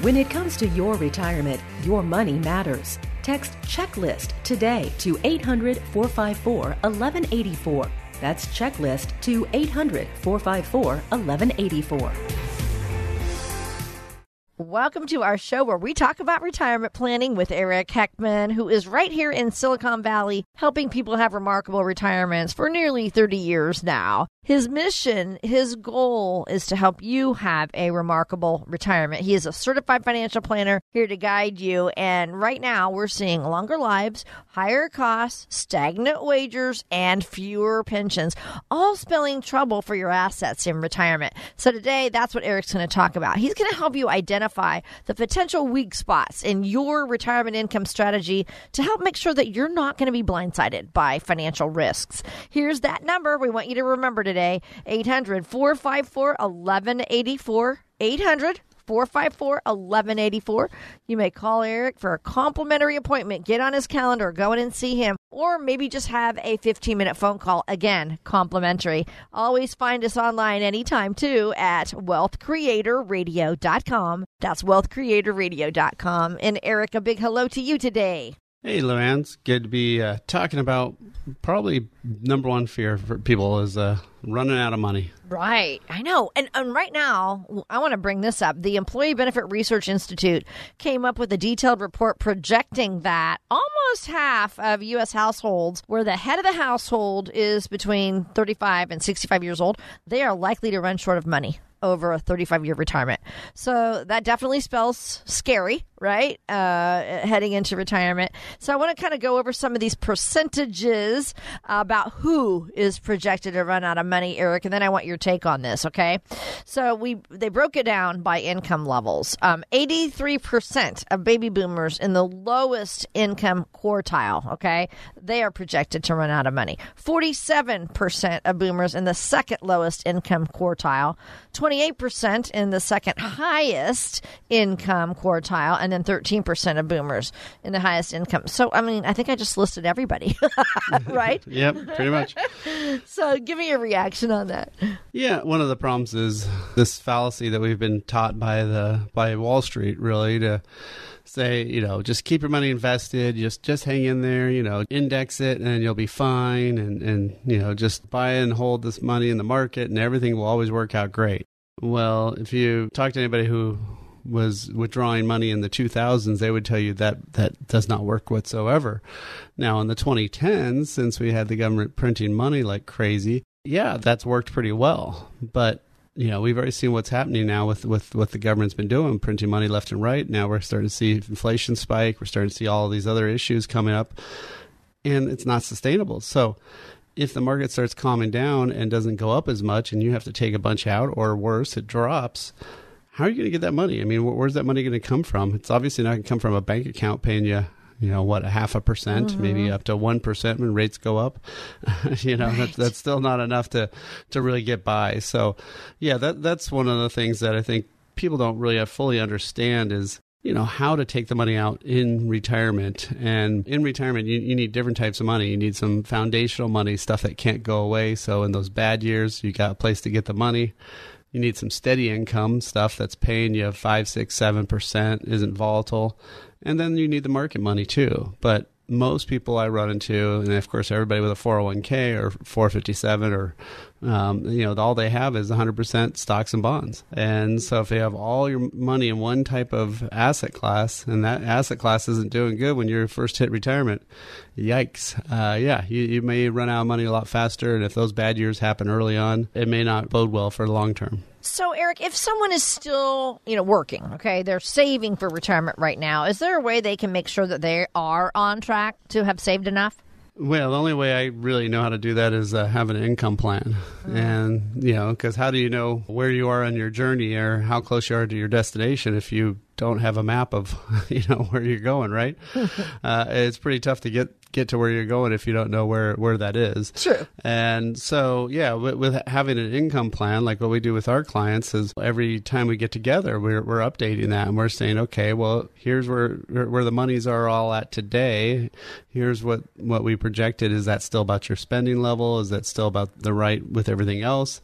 When it comes to your retirement, your money matters. Text checklist today to 800 454 1184. That's checklist to 800 454 1184. Welcome to our show where we talk about retirement planning with Eric Heckman, who is right here in Silicon Valley helping people have remarkable retirements for nearly 30 years now. His mission, his goal is to help you have a remarkable retirement. He is a certified financial planner here to guide you. And right now, we're seeing longer lives, higher costs, stagnant wages, and fewer pensions, all spelling trouble for your assets in retirement. So today, that's what Eric's going to talk about. He's going to help you identify the potential weak spots in your retirement income strategy to help make sure that you're not going to be blindsided by financial risks. Here's that number we want you to remember today today. 800 454 1184. 800 454 1184. You may call Eric for a complimentary appointment. Get on his calendar, go in and see him, or maybe just have a 15 minute phone call. Again, complimentary. Always find us online anytime, too, at wealthcreatorradio.com. That's wealthcreatorradio.com. And Eric, a big hello to you today. Hey, Luann. good to be uh, talking about probably number one fear for people is uh, running out of money. Right. I know. And, and right now, I want to bring this up. The Employee Benefit Research Institute came up with a detailed report projecting that almost half of U.S. households where the head of the household is between 35 and 65 years old, they are likely to run short of money over a 35 year retirement. So that definitely spells scary, right? Uh, heading into retirement. So I want to kind of go over some of these percentages about who is projected to run out of money, Eric, and then I want your take on this. Okay, so we they broke it down by income levels. Um, 83% of baby boomers in the lowest income quartile, okay, they are projected to run out of money. 47% of boomers in the second lowest income quartile. 28% in the second highest income quartile, and then 13% of boomers in the highest income. So, I mean, I think I just listed everybody, right? yep, pretty much. so, give me your reaction on that. Yeah, one of the problems is this fallacy that we've been taught by the by Wall Street, really, to say, you know, just keep your money invested, just just hang in there, you know, index it and you'll be fine and and you know, just buy and hold this money in the market and everything will always work out great. Well, if you talk to anybody who was withdrawing money in the 2000s, they would tell you that that does not work whatsoever. Now, in the 2010s, since we had the government printing money like crazy, yeah, that's worked pretty well. But you know, we've already seen what's happening now with, with what the government's been doing, printing money left and right. Now we're starting to see inflation spike. We're starting to see all these other issues coming up, and it's not sustainable. So, if the market starts calming down and doesn't go up as much and you have to take a bunch out or worse it drops how are you going to get that money? I mean where's that money going to come from? It's obviously not going to come from a bank account paying you you know what a half a percent mm-hmm. maybe up to one percent when rates go up. You know right. that's, that's still not enough to to really get by. So yeah that that's one of the things that i think people don't really fully understand is you know how to take the money out in retirement. And in retirement you, you need different types of money. You need some foundational money stuff that can't go away. So in those bad years you got a place to get the money you need some steady income stuff that's paying you five six seven percent isn't volatile. And then you need the market money too. But most people I run into, and of course everybody with a 401k or 457 or um, you know, all they have is 100% stocks and bonds. And so if they have all your money in one type of asset class, and that asset class isn't doing good when you're first hit retirement, yikes. Uh, yeah, you, you may run out of money a lot faster. And if those bad years happen early on, it may not bode well for the long term. So, Eric, if someone is still, you know, working, okay, they're saving for retirement right now, is there a way they can make sure that they are on track to have saved enough? Well, the only way I really know how to do that is uh, have an income plan. And, you know, because how do you know where you are on your journey or how close you are to your destination if you don't have a map of, you know, where you're going, right? uh, it's pretty tough to get get to where you're going if you don't know where where that is. True. And so, yeah, with, with having an income plan, like what we do with our clients, is every time we get together, we're we're updating that and we're saying, okay, well, here's where where the monies are all at today. Here's what what we projected. Is that still about your spending level? Is that still about the right with everything else?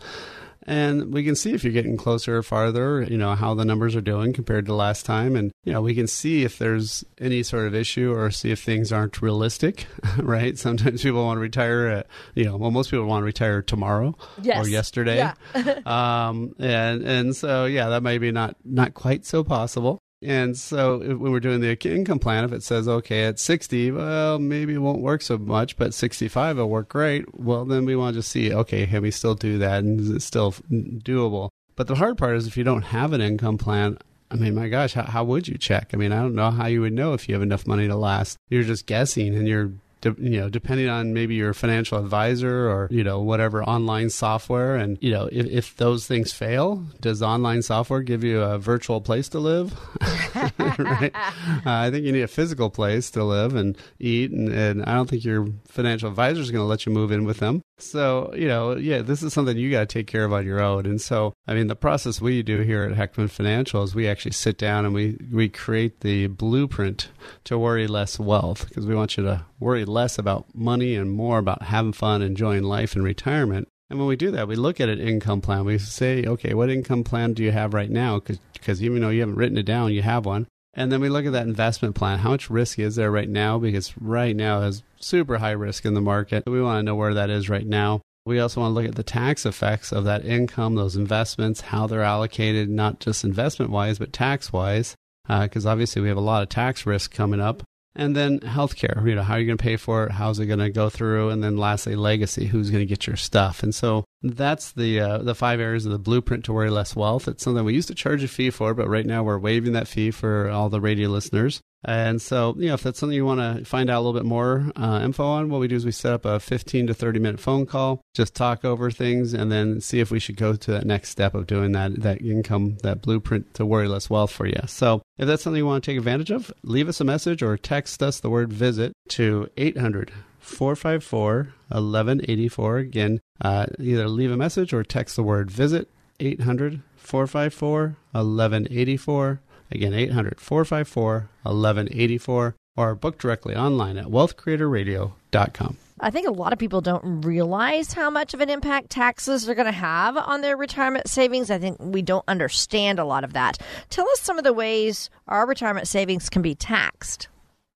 And we can see if you're getting closer or farther, you know, how the numbers are doing compared to last time. And, you know, we can see if there's any sort of issue or see if things aren't realistic, right? Sometimes people want to retire at, you know, well, most people want to retire tomorrow yes. or yesterday. Yeah. um, and, and so, yeah, that may be not, not quite so possible. And so when we're doing the income plan, if it says, okay, at 60, well, maybe it won't work so much, but 65 will work great. Well, then we want to just see, okay, can we still do that? And is it still doable? But the hard part is if you don't have an income plan, I mean, my gosh, how, how would you check? I mean, I don't know how you would know if you have enough money to last. You're just guessing and you're de- you know, depending on maybe your financial advisor or, you know, whatever online software. And, you know, if, if those things fail, does online software give you a virtual place to live? right? Uh, I think you need a physical place to live and eat. And, and I don't think your financial advisor is going to let you move in with them. So, you know, yeah, this is something you got to take care of on your own. And so, I mean, the process we do here at Heckman Financial is we actually sit down and we, we create the blueprint to worry less wealth because we want you to worry less about money and more about having fun, enjoying life and retirement. And when we do that, we look at an income plan. We say, okay, what income plan do you have right now? Because even though you haven't written it down, you have one. And then we look at that investment plan. How much risk is there right now? Because right now is super high risk in the market. We want to know where that is right now. We also want to look at the tax effects of that income, those investments, how they're allocated, not just investment wise, but tax wise. Because uh, obviously we have a lot of tax risk coming up. And then healthcare, you know, how are you going to pay for it? How's it going to go through? And then lastly, legacy, who's going to get your stuff? And so that's the uh, the five areas of the blueprint to worry less wealth. It's something we used to charge a fee for, but right now we're waiving that fee for all the radio listeners. And so, you know, if that's something you want to find out a little bit more uh, info on, what we do is we set up a 15 to 30 minute phone call, just talk over things, and then see if we should go to that next step of doing that that income, that blueprint to worry less wealth for you. So, if that's something you want to take advantage of, leave us a message or text us the word visit to 800 454 1184. Again, uh, either leave a message or text the word visit 800 454 1184. Again, 800 454 1184 or book directly online at wealthcreatorradio.com. I think a lot of people don't realize how much of an impact taxes are going to have on their retirement savings. I think we don't understand a lot of that. Tell us some of the ways our retirement savings can be taxed.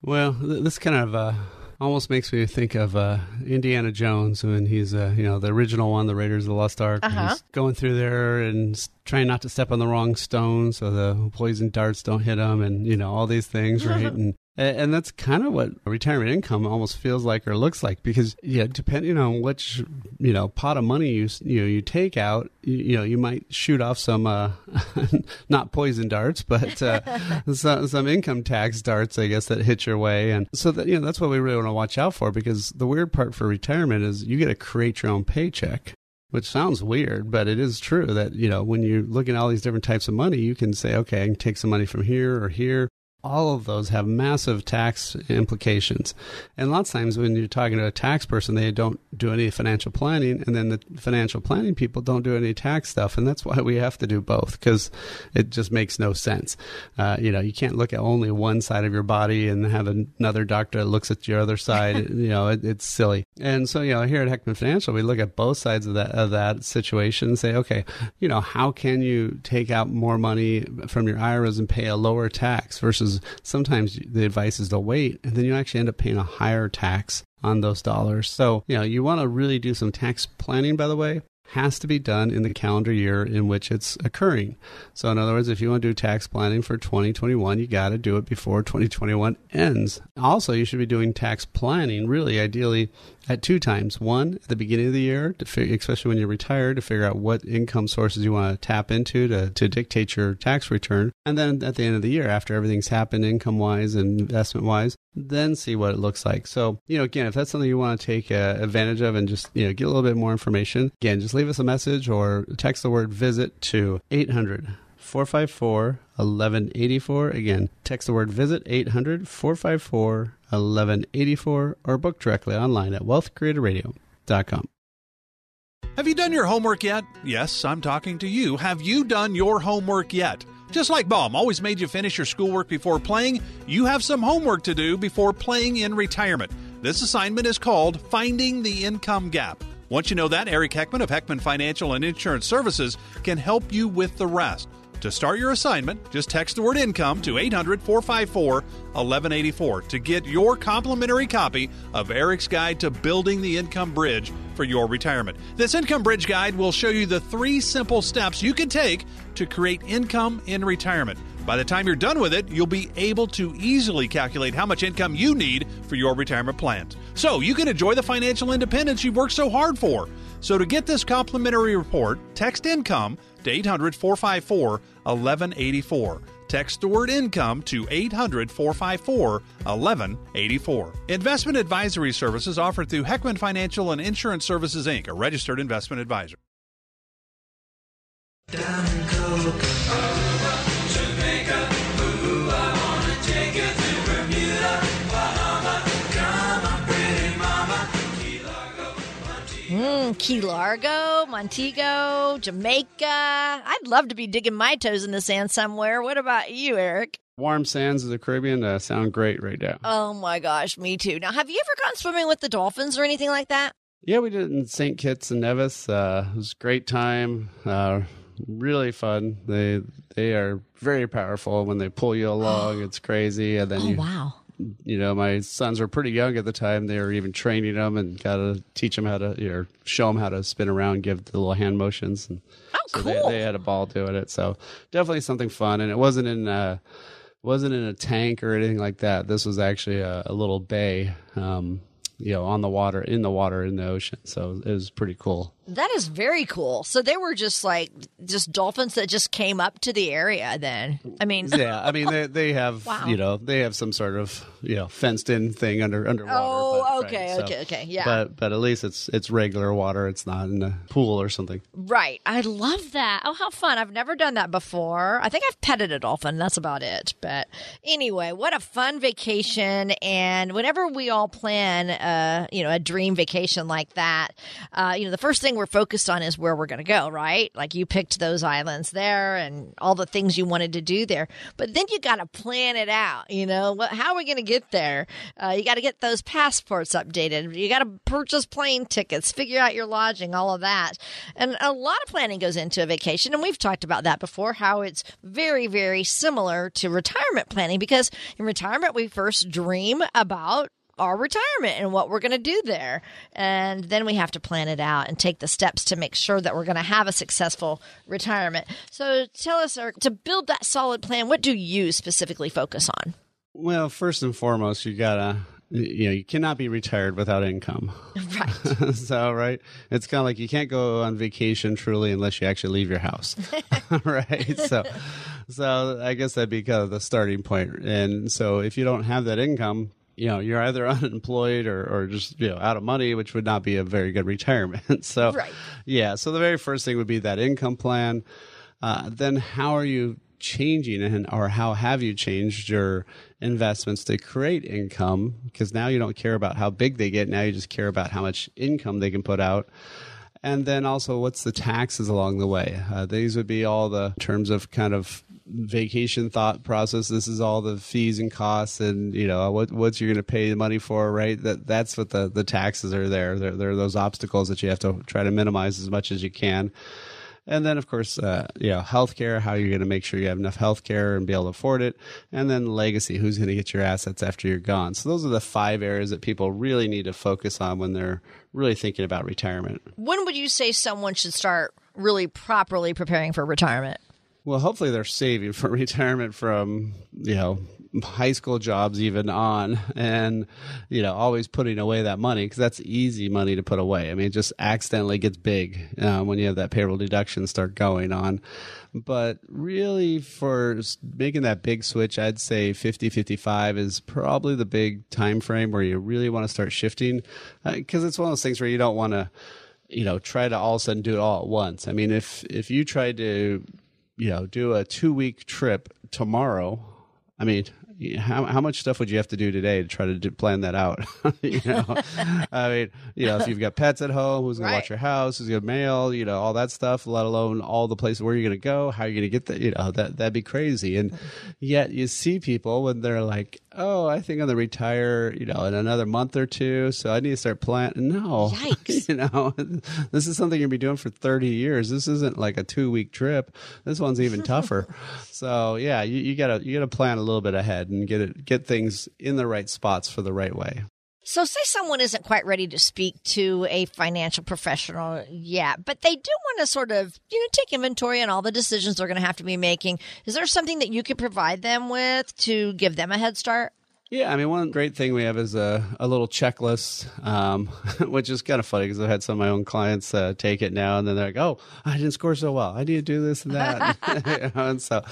Well, this kind of uh, almost makes me think of uh, Indiana Jones when he's, uh, you know, the original one, the Raiders of the Lost Ark. Uh-huh. He's going through there and trying not to step on the wrong stone so the poison darts don't hit him, and you know all these things, right? and and that's kind of what retirement income almost feels like or looks like because yeah depending on which you know pot of money you you know you take out you, you know you might shoot off some uh, not poison darts but uh, some, some income tax darts i guess that hit your way. And so that you know that's what we really want to watch out for because the weird part for retirement is you get to create your own paycheck which sounds weird, but it is true that, you know, when you're looking at all these different types of money, you can say, okay, I can take some money from here or here all of those have massive tax implications. And lots of times when you're talking to a tax person, they don't do any financial planning, and then the financial planning people don't do any tax stuff. And that's why we have to do both because it just makes no sense. Uh, you know, you can't look at only one side of your body and have another doctor that looks at your other side. you know, it, it's silly. And so, you know, here at Heckman Financial, we look at both sides of that of that situation and say, okay, you know, how can you take out more money from your IRAs and pay a lower tax versus sometimes the advice is to wait, and then you actually end up paying a higher tax on those dollars. So, you know, you want to really do some tax planning, by the way has to be done in the calendar year in which it's occurring. So, in other words, if you want to do tax planning for 2021, you got to do it before 2021 ends. Also, you should be doing tax planning, really, ideally, at two times. One, at the beginning of the year, especially when you're retired, to figure out what income sources you want to tap into to, to dictate your tax return. And then at the end of the year, after everything's happened income wise and investment wise, then see what it looks like. So, you know, again, if that's something you want to take uh, advantage of and just, you know, get a little bit more information, again, just leave us a message or text the word visit to 800 454 1184. Again, text the word visit 800 454 1184 or book directly online at wealthcreatorradio.com. Have you done your homework yet? Yes, I'm talking to you. Have you done your homework yet? Just like Mom always made you finish your schoolwork before playing, you have some homework to do before playing in retirement. This assignment is called Finding the Income Gap. Once you know that, Eric Heckman of Heckman Financial and Insurance Services can help you with the rest. To start your assignment, just text the word income to 800 454 1184 to get your complimentary copy of Eric's Guide to Building the Income Bridge for your retirement. This Income Bridge Guide will show you the three simple steps you can take to create income in retirement. By the time you're done with it, you'll be able to easily calculate how much income you need for your retirement plans. So you can enjoy the financial independence you've worked so hard for. So to get this complimentary report, text income to 800 454 1184. Text the word income to 800 454 1184. Investment advisory services offered through Heckman Financial and Insurance Services, Inc., a registered investment advisor. Mm, Key Largo, Montego, Jamaica. I'd love to be digging my toes in the sand somewhere. What about you, Eric? Warm sands of the Caribbean uh, sound great right now. Oh my gosh, me too. Now, have you ever gone swimming with the dolphins or anything like that? Yeah, we did it in St. Kitts and Nevis. Uh, it was a great time. Uh, really fun. They they are very powerful when they pull you along. it's crazy, and then Oh you wow. You know, my sons were pretty young at the time. They were even training them and got to teach them how to, you know, show them how to spin around, give the little hand motions. And Oh, so cool. they, they had a ball doing it. So definitely something fun. And it wasn't in, uh, wasn't in a tank or anything like that. This was actually a, a little bay, um, you know, on the water, in the water, in the ocean. So it was pretty cool. That is very cool. So they were just like just dolphins that just came up to the area then. I mean, Yeah, I mean they they have Wow. you know they have some sort of you know fenced in thing under underwater. Oh, but- okay, so- okay, okay, yeah. But but at least it's it's regular water. It's not in a pool or something. Right. I love that. Oh, how fun. I've never done that before. I think I've petted a dolphin. That's about it. But anyway, what a fun vacation. And whenever we all plan, uh, you know, a dream vacation like that, uh, you know, the first thing we're focused on is where we're going to go, right? Like you picked those islands there and all the things you wanted to do there. But then you got to plan it out, you know, what, how are we going to get there? Uh, you got to get those passports updated. You got to purchase plane tickets, figure out your lodging, all of that. And a lot of planning goes into a vacation. And we've talked about that before, how it's very, very similar to retirement planning because in retirement, we first dream about our retirement and what we're going to do there. And then we have to plan it out and take the steps to make sure that we're going to have a successful retirement. So tell us, Eric, to build that solid plan, what do you specifically focus on? Well, first and foremost, you gotta you know you cannot be retired without income. Right. so right, it's kind of like you can't go on vacation truly unless you actually leave your house, right? So, so I guess that'd be kind of the starting point. And so if you don't have that income, you know you're either unemployed or, or just you know out of money, which would not be a very good retirement. so, Right. yeah. So the very first thing would be that income plan. Uh, then how are you changing and or how have you changed your investments to create income because now you don't care about how big they get now you just care about how much income they can put out and then also what's the taxes along the way uh, these would be all the terms of kind of vacation thought process this is all the fees and costs and you know what what you're going to pay the money for right that that's what the the taxes are there they're, they're those obstacles that you have to try to minimize as much as you can and then, of course, uh, you know, healthcare, how you're going to make sure you have enough healthcare and be able to afford it. And then legacy, who's going to get your assets after you're gone. So those are the five areas that people really need to focus on when they're really thinking about retirement. when would you say someone should start really properly preparing for retirement? Well, hopefully they're saving for retirement from, you know, high school jobs even on and you know always putting away that money because that's easy money to put away. I mean it just accidentally gets big uh, when you have that payroll deduction start going on. But really for making that big switch i'd say 50 55 is probably the big time frame where you really want to start shifting because uh, it's one of those things where you don't want to you know try to all of a sudden do it all at once. I mean if if you tried to you know do a two week trip tomorrow I mean, how how much stuff would you have to do today to try to do, plan that out? you know, I mean, you know, if you've got pets at home, who's going right. to watch your house, who's going to mail, you know, all that stuff. Let alone all the places where you're going to go, how you're going to get that. You know, that that'd be crazy. And yet, you see people when they're like, "Oh, I think I'm going to retire," you know, in another month or two, so I need to start planning. No, Yikes. you know, this is something you'll be doing for 30 years. This isn't like a two week trip. This one's even tougher. so yeah, you, you gotta you gotta plan a little bit ahead and get it get things in the right spots for the right way. So, say someone isn't quite ready to speak to a financial professional yet, but they do want to sort of, you know, take inventory on all the decisions they're going to have to be making. Is there something that you could provide them with to give them a head start? Yeah, I mean, one great thing we have is a, a little checklist, um, which is kind of funny because I've had some of my own clients uh, take it now, and then they're like, "Oh, I didn't score so well. I need to do this and that." you know, and so,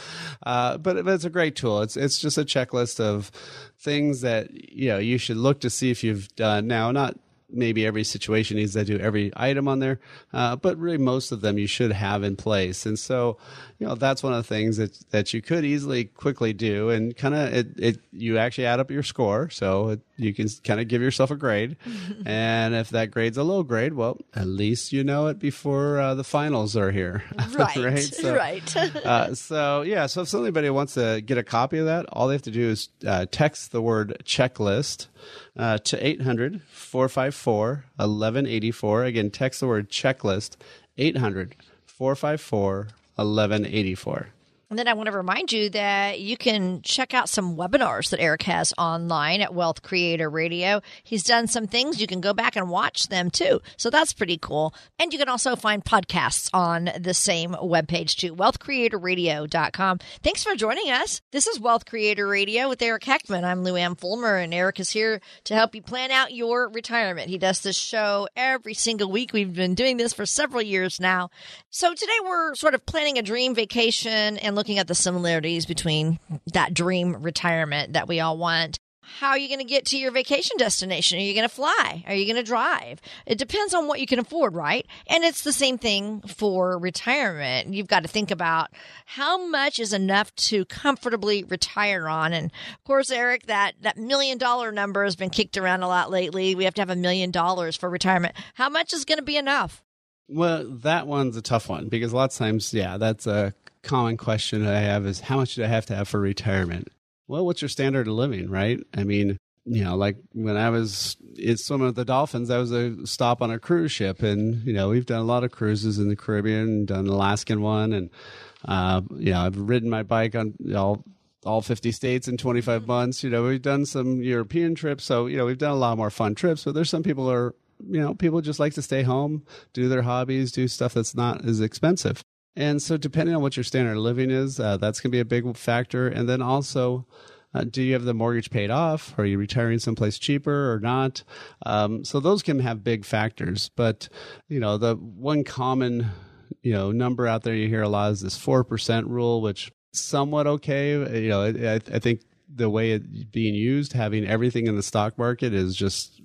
uh, but, but it's a great tool. It's it's just a checklist of things that you know you should look to see if you've done. Now, not maybe every situation needs to do every item on there, uh, but really most of them you should have in place. And so, you know, that's one of the things that that you could easily quickly do, and kind of it, it you actually add up your score, so it, you can kind of give yourself a grade. and if that grade's a low grade, well, at least you know it before uh, the finals are here. Right. right. So, right. uh, so yeah, so if somebody wants to get a copy of that, all they have to do is uh, text the word checklist uh, to 800 454 1184. Again, text the word checklist 800 454 1184. And then I want to remind you that you can check out some webinars that Eric has online at Wealth Creator Radio. He's done some things. You can go back and watch them too. So that's pretty cool. And you can also find podcasts on the same webpage too, wealthcreatorradio.com. Thanks for joining us. This is Wealth Creator Radio with Eric Heckman. I'm Lou Ann Fulmer, and Eric is here to help you plan out your retirement. He does this show every single week. We've been doing this for several years now. So today we're sort of planning a dream vacation and looking at the similarities between that dream retirement that we all want. How are you going to get to your vacation destination? Are you going to fly? Are you going to drive? It depends on what you can afford, right? And it's the same thing for retirement. You've got to think about how much is enough to comfortably retire on. And of course, Eric, that, that million dollar number has been kicked around a lot lately. We have to have a million dollars for retirement. How much is going to be enough? Well, that one's a tough one because a lot of times, yeah, that's a common question that I have is how much do I have to have for retirement? Well, what's your standard of living, right? I mean, you know, like when I was it's swimming with the dolphins, that was a stop on a cruise ship, and you know, we've done a lot of cruises in the Caribbean, done an Alaskan one, and uh, you know, I've ridden my bike on all all 50 states in 25 months. You know, we've done some European trips, so you know, we've done a lot more fun trips. But there's some people are you know, people just like to stay home, do their hobbies, do stuff that's not as expensive. And so, depending on what your standard of living is, uh, that's going to be a big factor. And then also, uh, do you have the mortgage paid off? Are you retiring someplace cheaper or not? Um, so those can have big factors. But you know, the one common you know number out there you hear a lot is this four percent rule, which somewhat okay. You know, I, I think the way it's being used, having everything in the stock market is just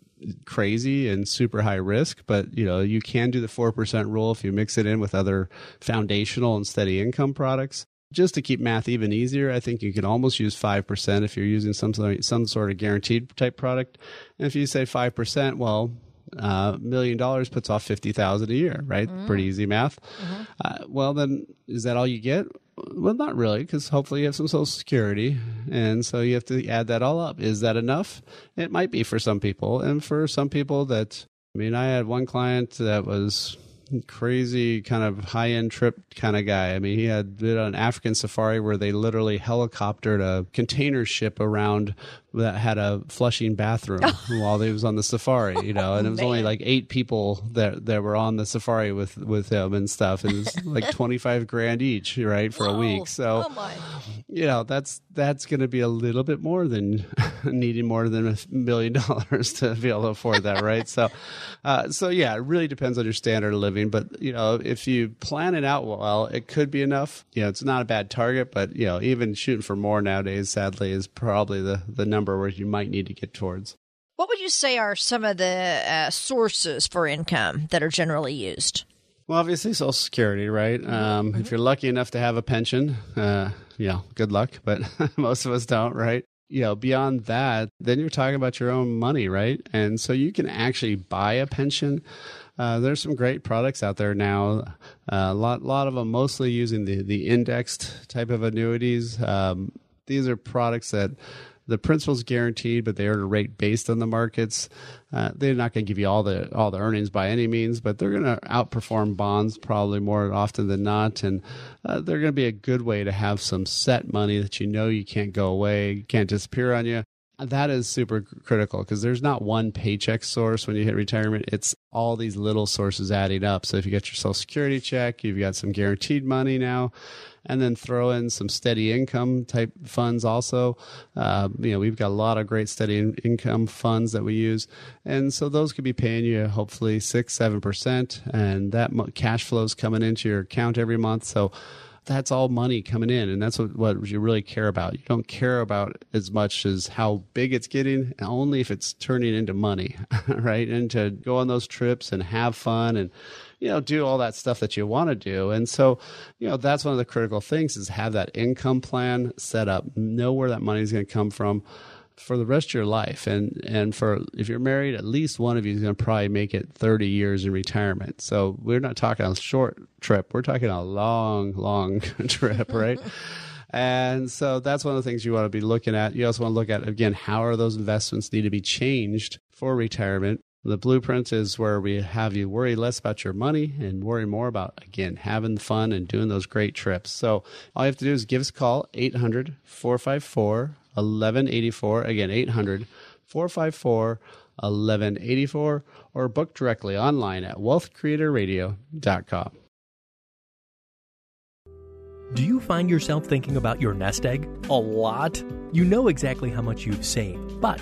crazy and super high risk, but you know, you can do the 4% rule if you mix it in with other foundational and steady income products. Just to keep math even easier, I think you can almost use 5% if you're using some sort, some sort of guaranteed type product. And if you say 5%, well, a uh, million dollars puts off 50,000 a year, right? Mm-hmm. Pretty easy math. Mm-hmm. Uh, well, then is that all you get? Well, not really, because hopefully you have some Social Security, and so you have to add that all up. Is that enough? It might be for some people, and for some people that. I mean, I had one client that was crazy kind of high end trip kind of guy. I mean, he had did an African safari where they literally helicoptered a container ship around that had a flushing bathroom while he was on the safari, you know, and it was only like eight people that that were on the safari with with him and stuff, and it was like twenty five grand each, right, for a week. So oh you know that's that's going to be a little bit more than needing more than a million dollars to be able to afford that right? So uh, so yeah it really depends on your standard of living but you know if you plan it out well it could be enough. You know it's not a bad target but you know even shooting for more nowadays sadly is probably the the number where you might need to get towards What would you say are some of the uh, sources for income that are generally used? Well, obviously, Social Security, right? Um, If you're lucky enough to have a pension, uh, know, good luck, but most of us don't, right? You know, beyond that, then you're talking about your own money, right? And so you can actually buy a pension. Uh, there's some great products out there now. Uh, a lot, lot of them mostly using the the indexed type of annuities. Um, these are products that the principal's guaranteed, but they earn a rate based on the markets. Uh, they're not going to give you all the all the earnings by any means, but they're going to outperform bonds probably more often than not, and uh, they're going to be a good way to have some set money that you know you can't go away, can't disappear on you. That is super critical because there's not one paycheck source when you hit retirement. It's all these little sources adding up. So if you get your Social Security check, you've got some guaranteed money now, and then throw in some steady income type funds also. Uh, you know, we've got a lot of great steady in- income funds that we use, and so those could be paying you hopefully six, seven percent, and that mo- cash flow is coming into your account every month. So that's all money coming in and that's what, what you really care about. You don't care about as much as how big it's getting only if it's turning into money right? And to go on those trips and have fun and you know do all that stuff that you want to do. And so you know that's one of the critical things is have that income plan set up know where that money is going to come from for the rest of your life. And and for if you're married at least one of you is going to probably make it 30 years in retirement. So we're not talking a short trip. We're talking a long long trip right? And so that's one of the things you want to be looking at. You also want to look at again how are those investments need to be changed for retirement? The blueprint is where we have you worry less about your money and worry more about, again, having fun and doing those great trips. So all you have to do is give us a call, 800 454 1184. Again, 800 454 1184, or book directly online at wealthcreatorradio.com. Do you find yourself thinking about your nest egg a lot? You know exactly how much you've saved, but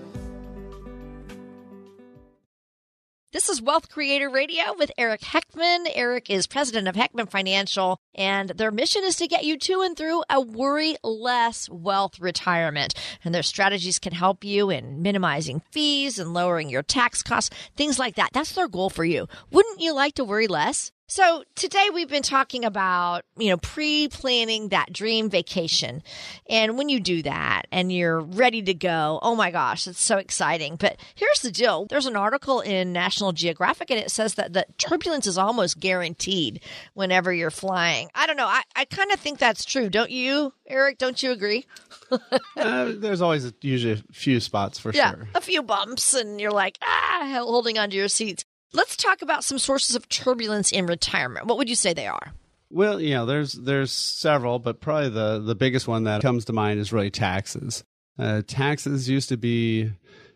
This is Wealth Creator Radio with Eric Heckman. Eric is president of Heckman Financial, and their mission is to get you to and through a worry less wealth retirement. And their strategies can help you in minimizing fees and lowering your tax costs, things like that. That's their goal for you. Wouldn't you like to worry less? So today we've been talking about, you know, pre-planning that dream vacation. And when you do that and you're ready to go, oh my gosh, it's so exciting. But here's the deal. There's an article in National Geographic and it says that the turbulence is almost guaranteed whenever you're flying. I don't know. I, I kind of think that's true. Don't you, Eric? Don't you agree? Uh, there's always a, usually a few spots for yeah. sure. A few bumps and you're like, ah, holding onto your seats. Let's talk about some sources of turbulence in retirement. What would you say they are? Well, you know, there's there's several, but probably the the biggest one that comes to mind is really taxes. Uh, taxes used to be,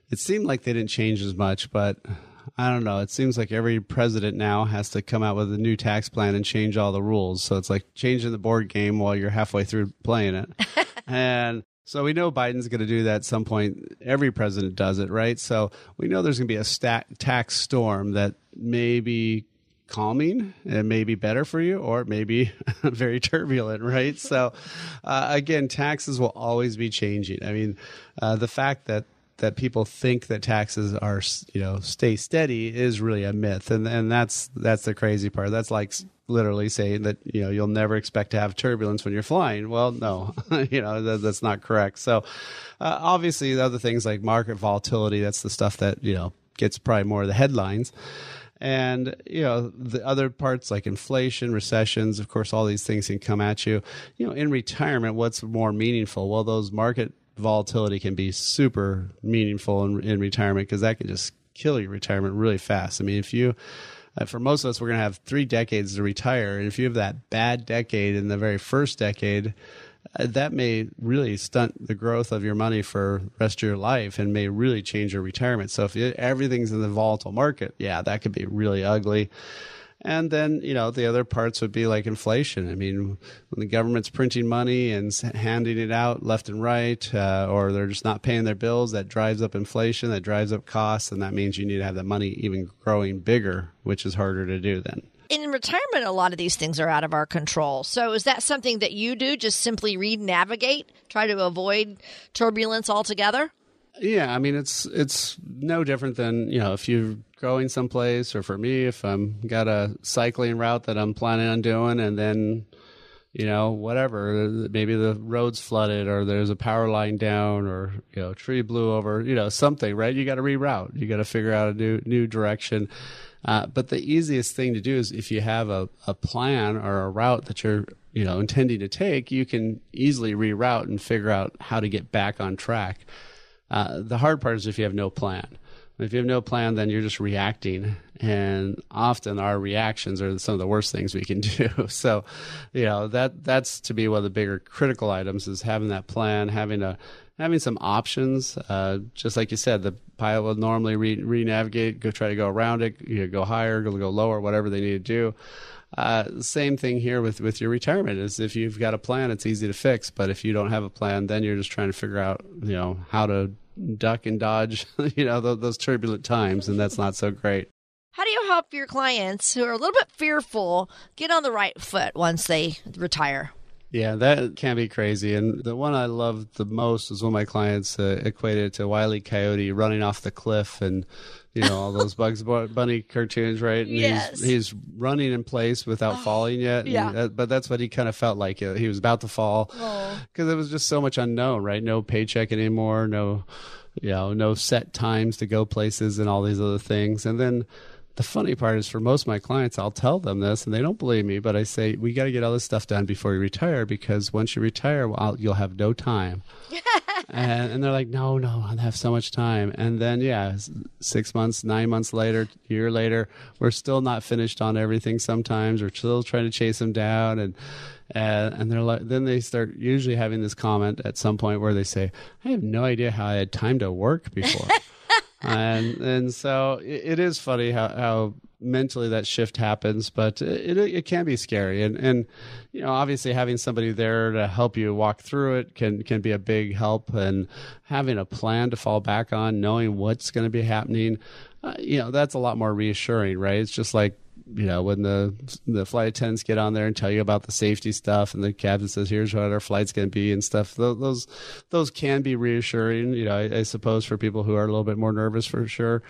it seemed like they didn't change as much, but I don't know. It seems like every president now has to come out with a new tax plan and change all the rules. So it's like changing the board game while you're halfway through playing it. and so we know Biden's going to do that at some point. Every president does it, right? So we know there's going to be a stat- tax storm that may be calming. and may be better for you, or it may be very turbulent, right? so, uh, again, taxes will always be changing. I mean, uh, the fact that that people think that taxes are you know stay steady is really a myth. And and that's that's the crazy part. That's like literally saying that you know you'll never expect to have turbulence when you're flying. Well no you know that, that's not correct. So uh, obviously the other things like market volatility that's the stuff that you know gets probably more of the headlines. And you know the other parts like inflation recessions of course all these things can come at you. You know in retirement what's more meaningful? Well those market volatility can be super meaningful in, in retirement because that can just kill your retirement really fast i mean if you uh, for most of us we're going to have three decades to retire and if you have that bad decade in the very first decade uh, that may really stunt the growth of your money for rest of your life and may really change your retirement. So if everything's in the volatile market, yeah, that could be really ugly. And then, you know, the other parts would be like inflation. I mean, when the government's printing money and handing it out left and right, uh, or they're just not paying their bills, that drives up inflation, that drives up costs, and that means you need to have that money even growing bigger, which is harder to do then in retirement, a lot of these things are out of our control. So, is that something that you do? Just simply read, navigate, try to avoid turbulence altogether? Yeah, I mean it's it's no different than you know if you're going someplace, or for me, if I'm got a cycling route that I'm planning on doing, and then you know whatever, maybe the road's flooded, or there's a power line down, or you know tree blew over, you know something, right? You got to reroute, you got to figure out a new new direction uh, but the easiest thing to do is if you have a, a plan or a route that you're you know intending to take, you can easily reroute and figure out how to get back on track. Uh, the hard part is if you have no plan. If you have no plan, then you're just reacting, and often our reactions are some of the worst things we can do. so, you know that that's to be one of the bigger critical items is having that plan, having a having some options. Uh, just like you said, the pilot will normally re- re-navigate, go try to go around it, you know, go higher, go, go lower, whatever they need to do. Uh, same thing here with, with your retirement is if you've got a plan, it's easy to fix. But if you don't have a plan, then you're just trying to figure out, you know, how to duck and dodge, you know, those, those turbulent times, and that's not so great. How do you help your clients who are a little bit fearful get on the right foot once they retire? Yeah, that can be crazy. And the one I loved the most is when my clients uh, equated it to Wiley Coyote running off the cliff and you know all those Bugs Bunny cartoons, right? And yes. he's, he's running in place without oh, falling yet. Yeah. That, but that's what he kind of felt like. Uh, he was about to fall because it was just so much unknown, right? No paycheck anymore, no, you know, no set times to go places and all these other things. And then the funny part is for most of my clients, I'll tell them this and they don't believe me, but I say, we got to get all this stuff done before you retire because once you retire, well, you'll have no time. and, and, they're like, no, no, I have so much time. And then, yeah, six months, nine months later, year later, we're still not finished on everything sometimes. We're still trying to chase them down. And, and, and they're like, then they start usually having this comment at some point where they say, I have no idea how I had time to work before and and so it, it is funny how, how mentally that shift happens, but it, it can be scary. And and you know, obviously having somebody there to help you walk through it can can be a big help. And having a plan to fall back on, knowing what's going to be happening, uh, you know, that's a lot more reassuring, right? It's just like you know when the the flight attendants get on there and tell you about the safety stuff and the captain says here's what our flight's going to be and stuff those those can be reassuring you know I, I, suppose for people who are a little bit more nervous for sure.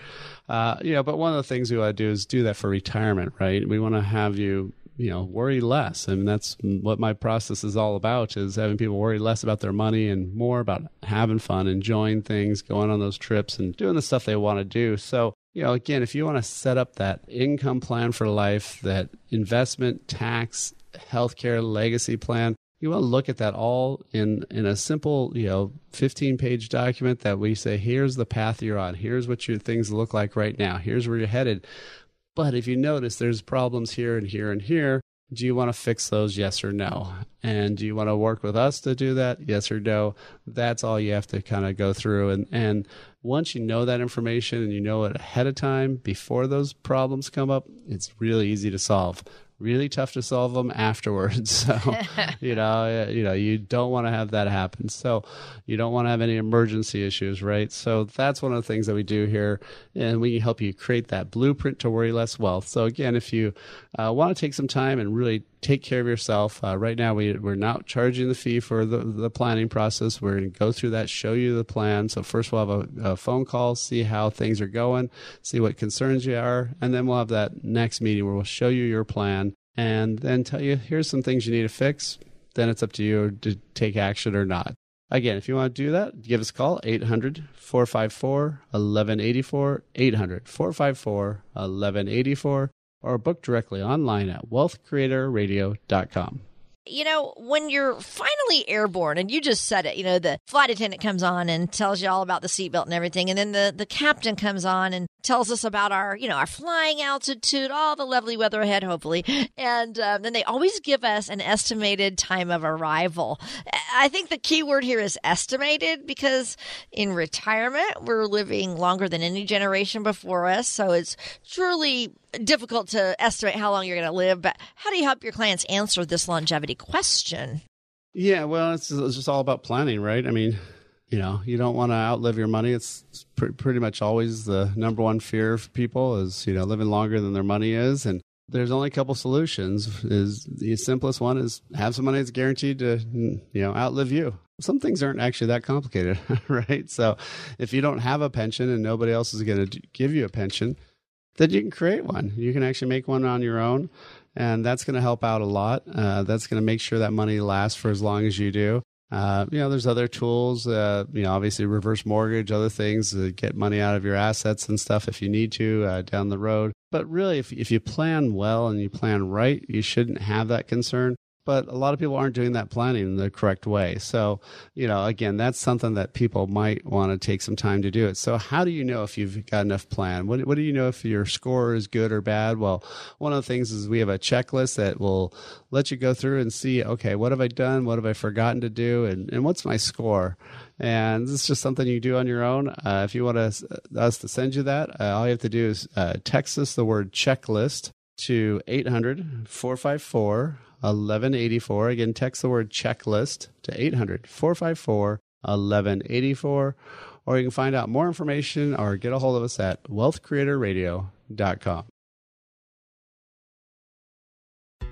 Uh, you know but one of the things we want to do is do that for retirement right? We want to have you you know worry less and that's what my process is all about is having people worry less about their money and more about having fun enjoying things going on those trips and doing the stuff they want to do. So you know, again, if you want to set up that income plan for life, that investment, tax, healthcare legacy plan, you want to look at that all in in a simple, you know, 15 page document that we say, here's the path you're on, here's what your things look like right now, here's where you're headed. But if you notice there's problems here and here and here, do you want to fix those yes or no? And do you want to work with us to do that yes or no? That's all you have to kind of go through. And and once you know that information and you know it ahead of time before those problems come up it's really easy to solve really tough to solve them afterwards. So, you know, you know, you don't want to have that happen. So, you don't want to have any emergency issues, right? So, that's one of the things that we do here, and we help you create that blueprint to worry less wealth. So, again, if you uh, want to take some time and really take care of yourself, uh, right now we we're not charging the fee for the the planning process. We're going to go through that, show you the plan. So, first we'll have a, a phone call, see how things are going, see what concerns you are, and then we'll have that next meeting where we'll show you your plan and then tell you here's some things you need to fix. Then it's up to you to take action or not. Again, if you want to do that, give us a call 800 454 1184, 800 454 1184, or book directly online at wealthcreatorradio.com you know, when you're finally airborne, and you just said it, you know, the flight attendant comes on and tells you all about the seatbelt and everything, and then the the captain comes on and tells us about our, you know, our flying altitude, all the lovely weather ahead, hopefully, and um, then they always give us an estimated time of arrival. I think the key word here is estimated because in retirement we're living longer than any generation before us, so it's truly difficult to estimate how long you're going to live. But how do you help your clients answer this longevity question? Yeah, well, it's, it's just all about planning, right? I mean, you know, you don't want to outlive your money. It's, it's pr- pretty much always the number one fear for people is, you know, living longer than their money is. And there's only a couple solutions. Is the simplest one is have some money that's guaranteed to, you know, outlive you. Some things aren't actually that complicated, right? So if you don't have a pension and nobody else is going to give you a pension, then you can create one. You can actually make one on your own, and that's going to help out a lot. Uh, that's going to make sure that money lasts for as long as you do. Uh, you know, there's other tools, uh, you know, obviously reverse mortgage, other things to get money out of your assets and stuff if you need to uh, down the road. But really, if, if you plan well and you plan right, you shouldn't have that concern but a lot of people aren't doing that planning in the correct way. So, you know, again, that's something that people might want to take some time to do it. So, how do you know if you've got enough plan? What, what do you know if your score is good or bad? Well, one of the things is we have a checklist that will let you go through and see, okay, what have I done? What have I forgotten to do? And, and what's my score? And this is just something you do on your own. Uh, if you want us, us to send you that, uh, all you have to do is uh, text us the word checklist to 800 454 1184. Again, text the word checklist to 800 454 1184. Or you can find out more information or get a hold of us at wealthcreatorradio.com.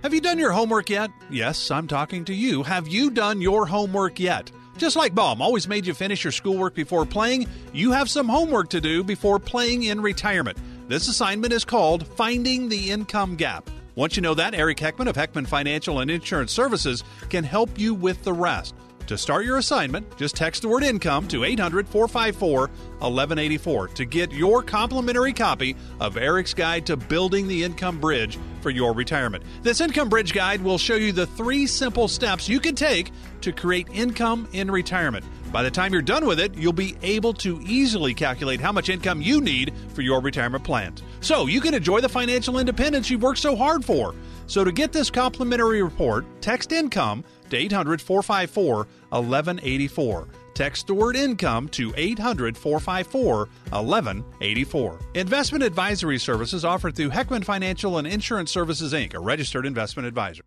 Have you done your homework yet? Yes, I'm talking to you. Have you done your homework yet? Just like Mom always made you finish your schoolwork before playing, you have some homework to do before playing in retirement. This assignment is called Finding the Income Gap. Once you know that, Eric Heckman of Heckman Financial and Insurance Services can help you with the rest. To start your assignment, just text the word income to 800 454 1184 to get your complimentary copy of Eric's Guide to Building the Income Bridge for your retirement. This Income Bridge Guide will show you the three simple steps you can take to create income in retirement. By the time you're done with it, you'll be able to easily calculate how much income you need for your retirement plan. So you can enjoy the financial independence you've worked so hard for. So to get this complimentary report, text income to 800 454 1184. Text the word income to 800 454 1184. Investment advisory services offered through Heckman Financial and Insurance Services, Inc., a registered investment advisor.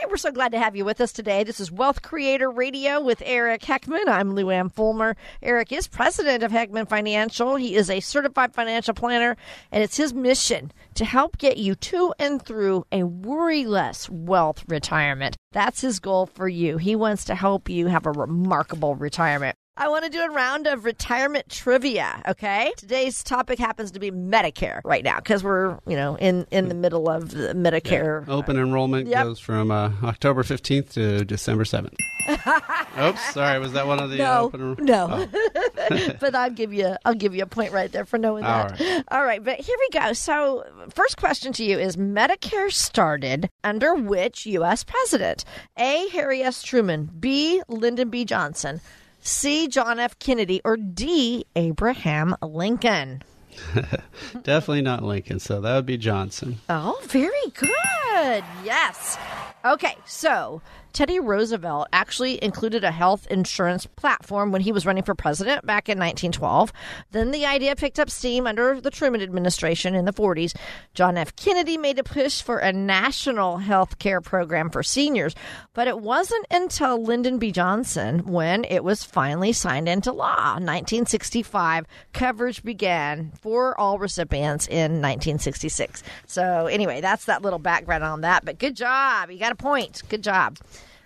Hey, we're so glad to have you with us today. This is Wealth Creator Radio with Eric Heckman. I'm Lou Ann Fulmer. Eric is president of Heckman Financial. He is a certified financial planner, and it's his mission to help get you to and through a worry less wealth retirement. That's his goal for you. He wants to help you have a remarkable retirement. I want to do a round of retirement trivia. Okay, today's topic happens to be Medicare right now because we're you know in in the middle of the Medicare. Yeah. Open enrollment yep. goes from uh, October fifteenth to December seventh. Oops, sorry, was that one of the no, uh, open? No, oh. but I'll give you I'll give you a point right there for knowing that. All right. All right, but here we go. So, first question to you is: Medicare started under which U.S. president? A. Harry S. Truman. B. Lyndon B. Johnson. C. John F. Kennedy, or D. Abraham Lincoln? Definitely not Lincoln, so that would be Johnson. Oh, very good. Yes. Okay, so Teddy Roosevelt actually included a health insurance platform when he was running for president back in 1912. Then the idea picked up steam under the Truman administration in the 40s. John F. Kennedy made a push for a national health care program for seniors, but it wasn't until Lyndon B. Johnson when it was finally signed into law. 1965, coverage began for all recipients in 1966. So, anyway, that's that little background on that. But good job. You got a point. Good job.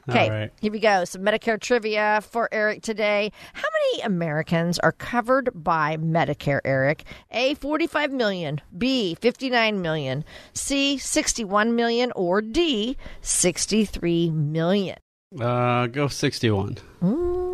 Okay, right. here we go. Some Medicare trivia for Eric today. How many Americans are covered by Medicare, Eric? A, 45 million, B, 59 million, C, 61 million, or D, 63 million? Uh, go 61. Ah.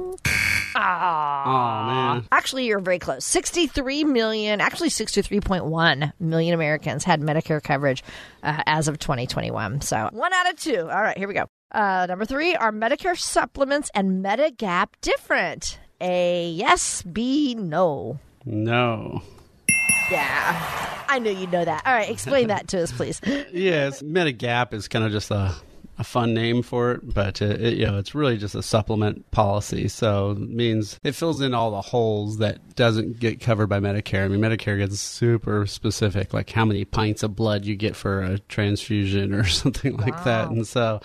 Oh, man. Actually, you're very close. 63 million, actually 63.1 million Americans had Medicare coverage uh, as of 2021. So one out of two. All right, here we go. Uh, number three are Medicare supplements and Medigap different? A yes, B no. No. Yeah, I knew you'd know that. All right, explain that to us, please. Yes, Medigap is kind of just a, a fun name for it, but it, it, you know it's really just a supplement policy. So it means it fills in all the holes that doesn't get covered by Medicare. I mean, Medicare gets super specific, like how many pints of blood you get for a transfusion or something like that. And so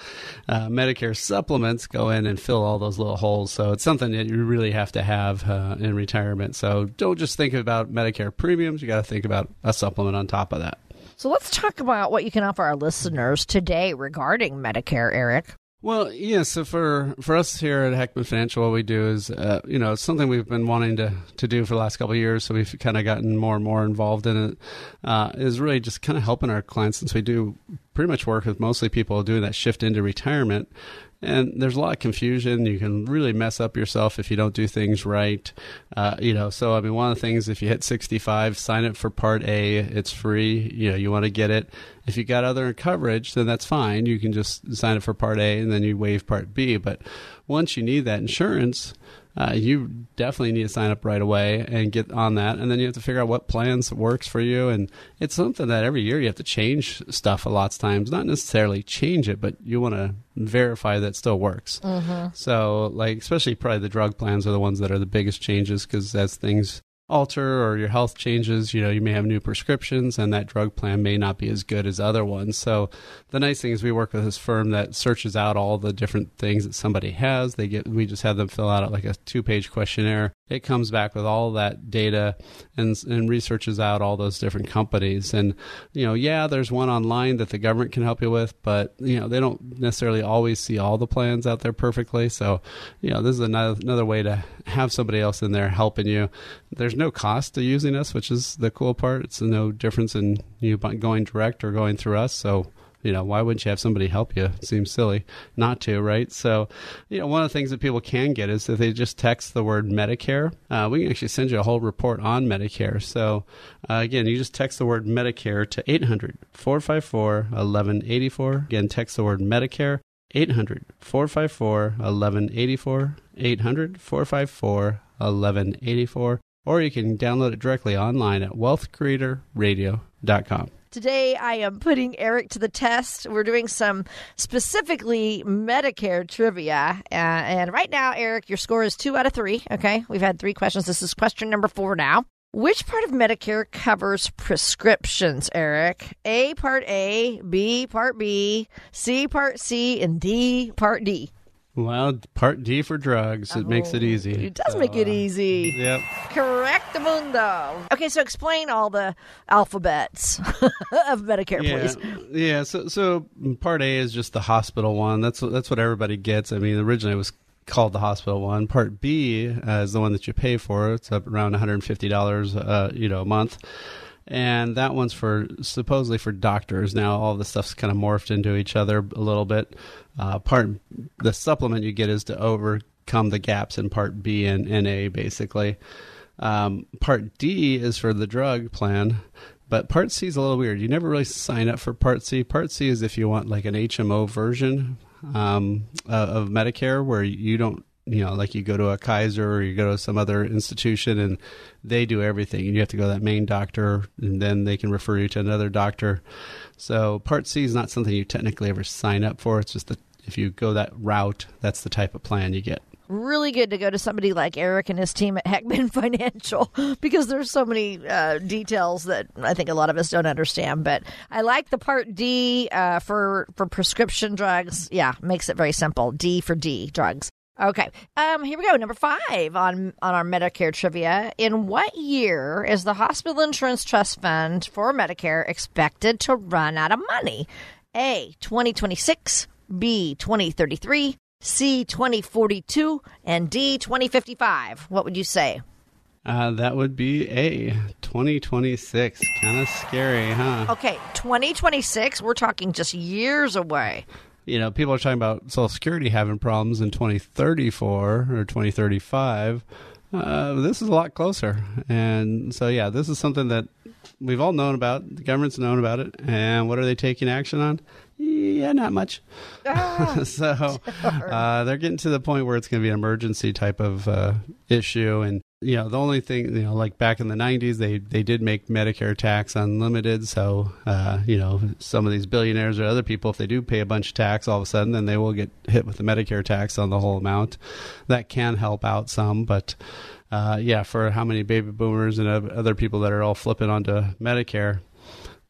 uh, Medicare supplements go in and fill all those little holes. So it's something that you really have to have uh, in retirement. So don't just think about Medicare premiums. You got to think about a supplement on top of that. So let's talk about what you can offer our listeners today regarding Medicare, Eric. Well, yeah. So for for us here at Heckman Financial, what we do is, uh, you know, it's something we've been wanting to to do for the last couple of years. So we've kind of gotten more and more involved in it. Uh, is really just kind of helping our clients since we do pretty much work with mostly people doing that shift into retirement. And there's a lot of confusion. You can really mess up yourself if you don't do things right. Uh, you know, so I mean, one of the things if you hit 65, sign up for Part A. It's free. You know, you want to get it. If you got other coverage, then that's fine. You can just sign up for Part A and then you waive Part B. But once you need that insurance, uh, you definitely need to sign up right away and get on that. And then you have to figure out what plans works for you. And it's something that every year you have to change stuff a lot of times. Not necessarily change it, but you want to verify that still works. So, like, especially probably the drug plans are the ones that are the biggest changes because as things alter or your health changes, you know, you may have new prescriptions and that drug plan may not be as good as other ones. So the nice thing is we work with this firm that searches out all the different things that somebody has. They get we just have them fill out like a two-page questionnaire. It comes back with all that data and and researches out all those different companies. And you know, yeah, there's one online that the government can help you with, but you know, they don't necessarily always see all the plans out there perfectly. So, you know, this is another another way to have somebody else in there helping you. There's no cost to using us, which is the cool part. It's no difference in you going direct or going through us. So, you know, why wouldn't you have somebody help you? It seems silly not to, right? So, you know, one of the things that people can get is if they just text the word Medicare, uh, we can actually send you a whole report on Medicare. So, uh, again, you just text the word Medicare to 800 454 1184. Again, text the word Medicare 800 454 1184. 800 454 1184. Or you can download it directly online at wealthcreatorradio.com. Today, I am putting Eric to the test. We're doing some specifically Medicare trivia. Uh, and right now, Eric, your score is two out of three. Okay. We've had three questions. This is question number four now. Which part of Medicare covers prescriptions, Eric? A, Part A, B, Part B, C, Part C, and D, Part D. Well, Part D for drugs. It makes it easy. Oh, It does So, make it uh, easy. Yep. Correct, the mundo. Okay, so explain all the alphabets of Medicare, Yeah, please. yeah. So, so Part A is just the hospital one. That's that's what everybody gets. I mean, originally it was called the hospital one. Part B uh, is the one that you pay for. It's up around one hundred and fifty dollars, uh, you know, a month. And that one's for supposedly for doctors. Now all the stuff's kind of morphed into each other a little bit. Uh, part the supplement you get is to overcome the gaps in Part B and, NA, basically. Um, part D is for the drug plan, but Part C is a little weird. You never really sign up for Part C. Part C is if you want like an HMO version um, uh, of Medicare, where you don't, you know, like you go to a Kaiser or you go to some other institution and they do everything, and you have to go to that main doctor, and then they can refer you to another doctor. So Part C is not something you technically ever sign up for. It's just that if you go that route, that's the type of plan you get really good to go to somebody like Eric and his team at Heckman Financial because there's so many uh, details that I think a lot of us don't understand. But I like the Part D uh, for for prescription drugs. Yeah, makes it very simple. D for D drugs. Okay, um, here we go. Number five on on our Medicare trivia. In what year is the Hospital Insurance Trust Fund for Medicare expected to run out of money? A. 2026, B. 2033, C 2042, and D 2055. What would you say? Uh, that would be A 2026. Kind of scary, huh? Okay, 2026. We're talking just years away. You know, people are talking about Social Security having problems in 2034 or 2035. Uh, this is a lot closer. And so, yeah, this is something that we've all known about. The government's known about it. And what are they taking action on? Yeah, not much. Ah, so uh, they're getting to the point where it's going to be an emergency type of uh, issue. And, you know, the only thing, you know, like back in the 90s, they, they did make Medicare tax unlimited. So, uh, you know, some of these billionaires or other people, if they do pay a bunch of tax all of a sudden, then they will get hit with the Medicare tax on the whole amount. That can help out some, but. Uh, yeah, for how many baby boomers and other people that are all flipping onto Medicare,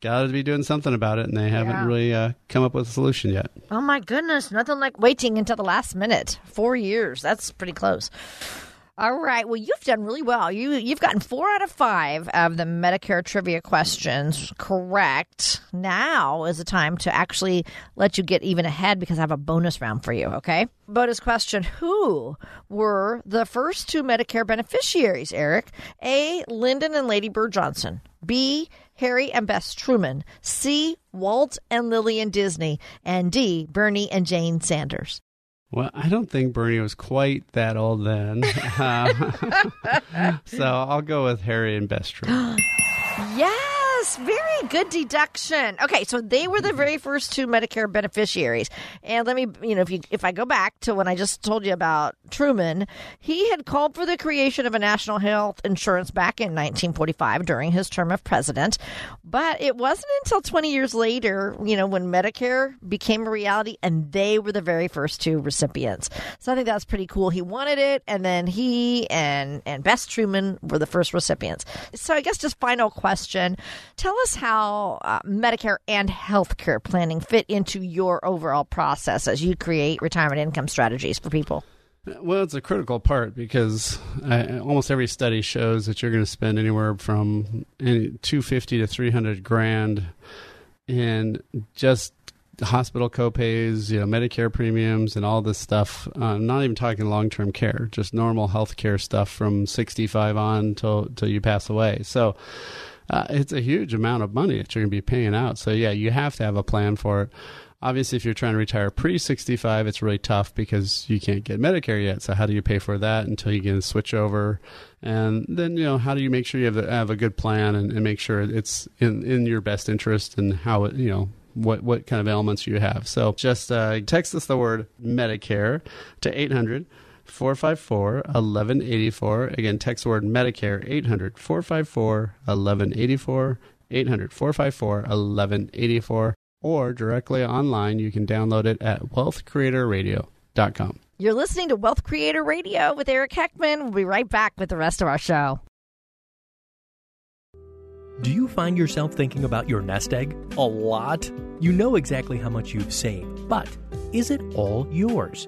got to be doing something about it, and they haven't yeah. really uh, come up with a solution yet. Oh my goodness, nothing like waiting until the last minute. Four years, that's pretty close. All right. Well, you've done really well. You you've gotten four out of five of the Medicare trivia questions correct. Now is the time to actually let you get even ahead because I have a bonus round for you. Okay. Bonus question: Who were the first two Medicare beneficiaries? Eric, A. Lyndon and Lady Bird Johnson. B. Harry and Bess Truman. C. Walt and Lillian Disney. And D. Bernie and Jane Sanders. Well, I don't think Bernie was quite that old then. so I'll go with Harry and Bess Truman. Yeah very good deduction. Okay, so they were the very first two Medicare beneficiaries. And let me, you know, if you if I go back to when I just told you about Truman, he had called for the creation of a national health insurance back in 1945 during his term of president. But it wasn't until 20 years later, you know, when Medicare became a reality and they were the very first two recipients. So I think that's pretty cool. He wanted it and then he and and Bess Truman were the first recipients. So I guess just final question. Tell us how uh, Medicare and healthcare planning fit into your overall process as you create retirement income strategies for people. Well, it's a critical part because uh, almost every study shows that you're going to spend anywhere from 250 to 300 grand in just hospital copays, you know, Medicare premiums, and all this stuff. Uh, not even talking long term care, just normal health care stuff from 65 on till till you pass away. So uh, it's a huge amount of money that you're going to be paying out. So yeah, you have to have a plan for it. Obviously, if you're trying to retire pre 65, it's really tough because you can't get Medicare yet. So how do you pay for that until you can switch over? And then you know how do you make sure you have, a, have a good plan and, and make sure it's in in your best interest and how it you know what what kind of elements you have. So just uh, text us the word Medicare to 800 454 1184. Again, text word Medicare 800 454 1184. 800 454 1184. Or directly online, you can download it at wealthcreatorradio.com. You're listening to Wealth Creator Radio with Eric Heckman. We'll be right back with the rest of our show. Do you find yourself thinking about your nest egg a lot? You know exactly how much you've saved, but is it all yours?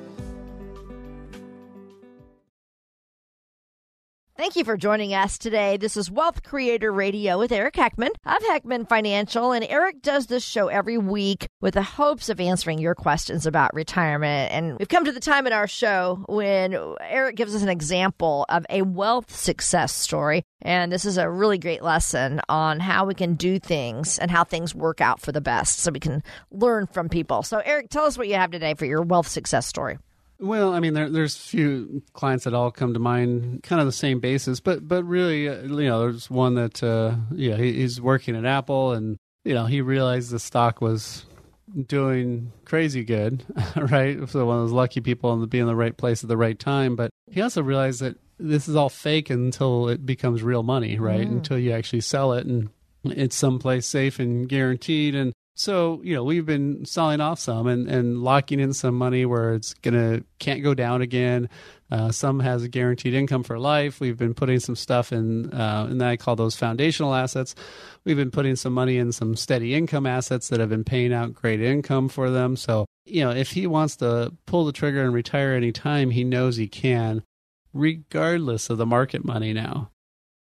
Thank you for joining us today. This is Wealth Creator Radio with Eric Heckman of Heckman Financial. And Eric does this show every week with the hopes of answering your questions about retirement. And we've come to the time in our show when Eric gives us an example of a wealth success story. And this is a really great lesson on how we can do things and how things work out for the best so we can learn from people. So, Eric, tell us what you have today for your wealth success story. Well, I mean, there, there's few clients that all come to mind, kind of the same basis, but but really, uh, you know, there's one that, uh, yeah, he, he's working at Apple, and you know, he realized the stock was doing crazy good, right? So one of those lucky people and be in the right place at the right time. But he also realized that this is all fake until it becomes real money, right? Mm. Until you actually sell it and it's someplace safe and guaranteed. And so, you know, we've been selling off some and, and locking in some money where it's going to, can't go down again. Uh, some has a guaranteed income for life. We've been putting some stuff in, uh, and I call those foundational assets. We've been putting some money in some steady income assets that have been paying out great income for them. So, you know, if he wants to pull the trigger and retire anytime, he knows he can, regardless of the market money now.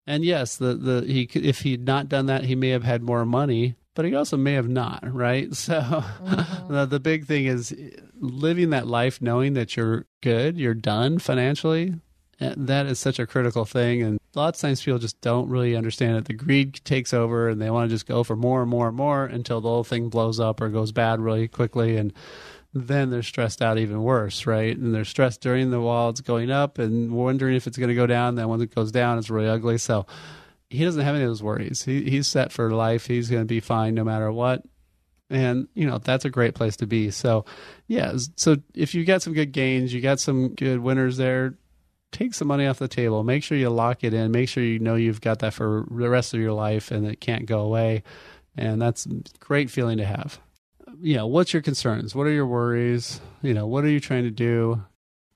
And yes, the, the he if he'd not done that, he may have had more money but he also may have not, right? So mm-hmm. the, the big thing is living that life knowing that you're good, you're done financially. That is such a critical thing. And lots of times people just don't really understand it. The greed takes over and they want to just go for more and more and more until the whole thing blows up or goes bad really quickly. And then they're stressed out even worse, right? And they're stressed during the while it's going up and wondering if it's going to go down. Then when it goes down, it's really ugly. So he doesn't have any of those worries. He, he's set for life. He's going to be fine no matter what. And, you know, that's a great place to be. So, yeah. So if you got some good gains, you got some good winners there, take some money off the table. Make sure you lock it in. Make sure you know you've got that for the rest of your life and it can't go away. And that's a great feeling to have. You know, what's your concerns? What are your worries? You know, what are you trying to do?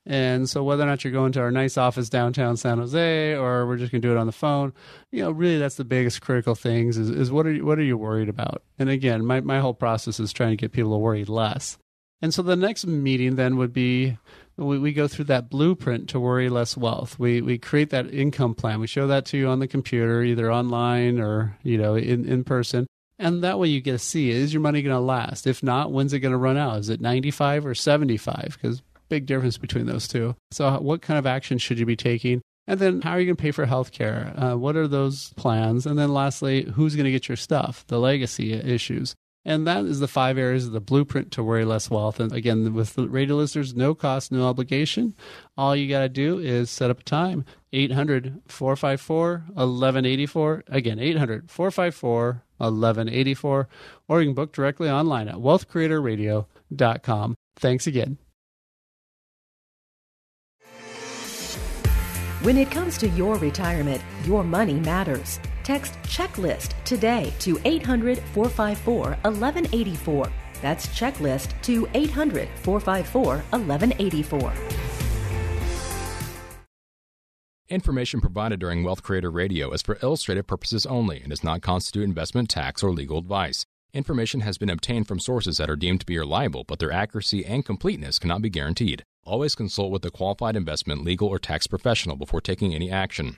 And so whether or not you're going to our nice office downtown San Jose or we're just going to do it on the phone, you know, really that's the biggest critical things is, is what are you, what are you worried about? And again, my, my whole process is trying to get people to worry less. And so the next meeting then would be we, we go through that blueprint to worry less wealth. We we create that income plan. We show that to you on the computer, either online or you know in, in person. And that way you get to see is your money going to last? If not, when's it going to run out? Is it 95 or 75? Because big difference between those two. So, what kind of action should you be taking? And then, how are you going to pay for healthcare? Uh, what are those plans? And then, lastly, who's going to get your stuff? The legacy issues. And that is the five areas of the blueprint to worry less wealth. And again, with the radio listeners, no cost, no obligation. All you got to do is set up a time 800 454 1184. Again, 800 454 1184. Or you can book directly online at wealthcreatorradio.com. Thanks again. When it comes to your retirement, your money matters. Text checklist today to 800 454 1184. That's checklist to 800 454 1184. Information provided during Wealth Creator Radio is for illustrative purposes only and does not constitute investment, tax, or legal advice. Information has been obtained from sources that are deemed to be reliable, but their accuracy and completeness cannot be guaranteed. Always consult with a qualified investment, legal, or tax professional before taking any action.